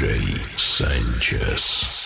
Jay Sanchez.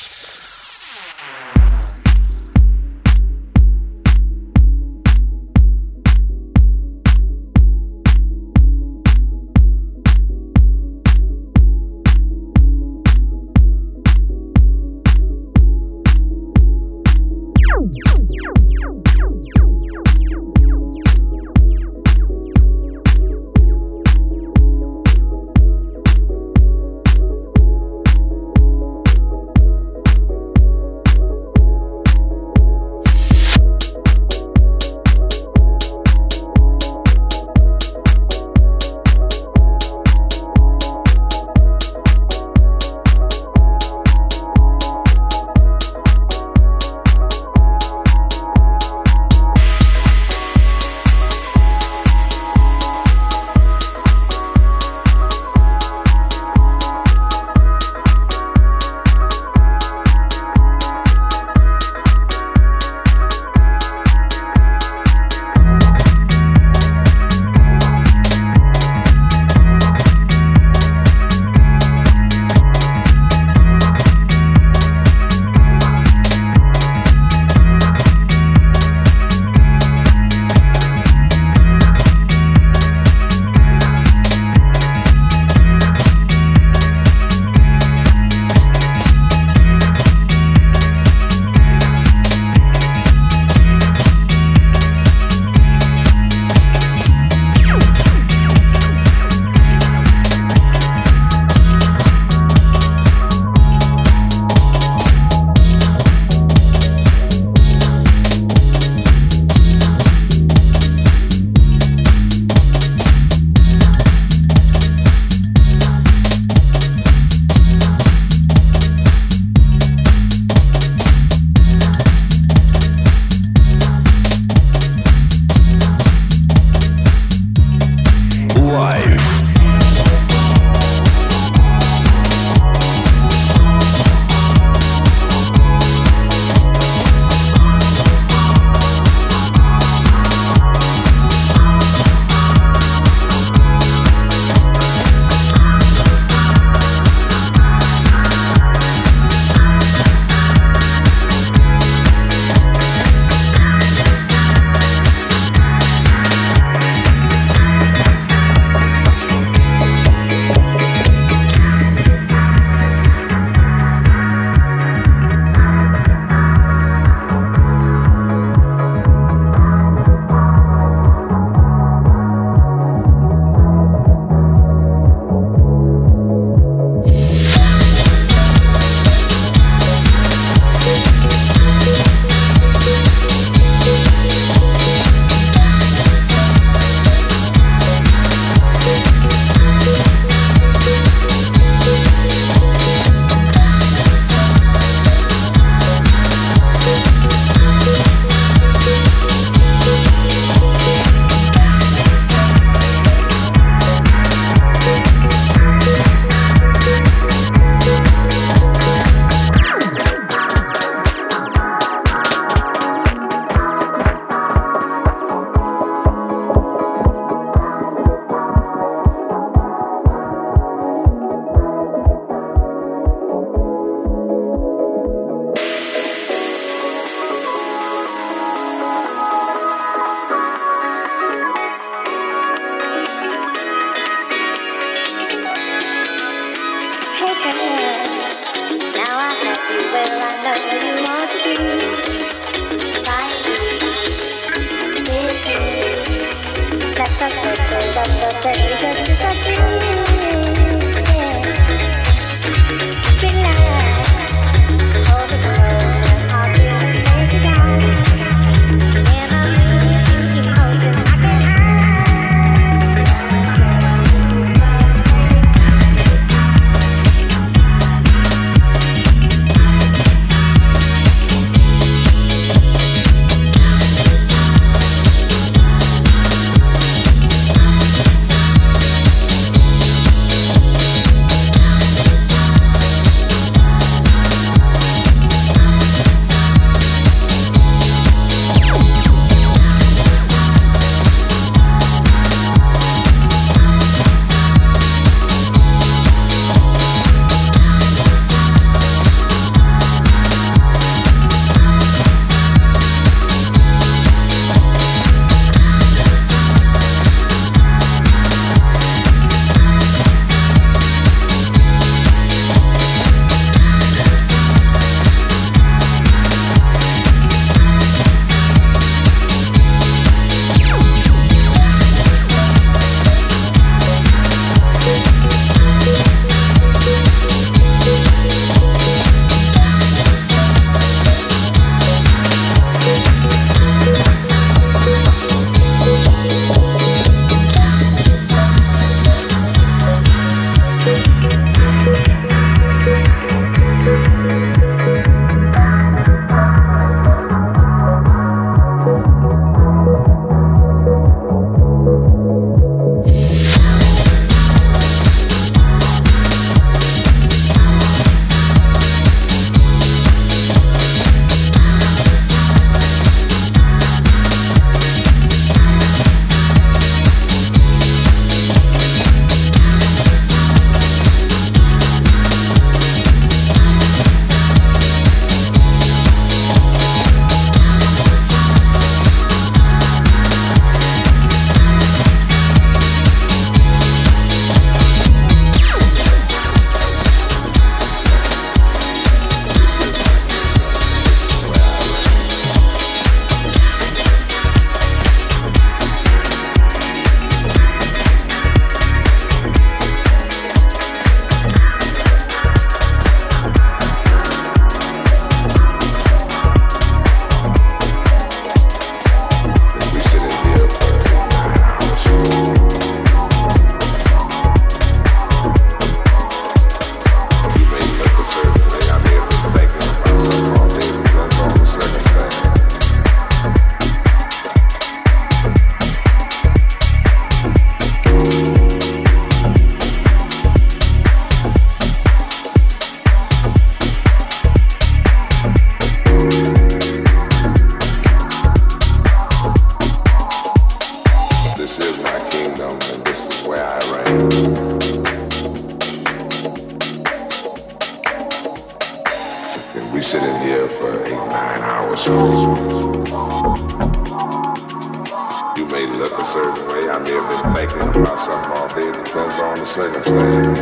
Been thinking about something all day. It depends on the circumstance.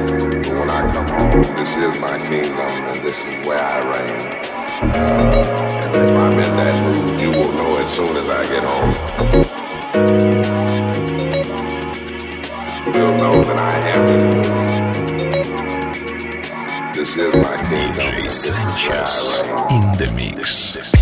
But when I come home, this is my kingdom and this is where I reign. Uh, and if I'm in that mood, you will know as soon as I get home. You'll know that I am in. This is my kingdom. This is where I reign. in the mix.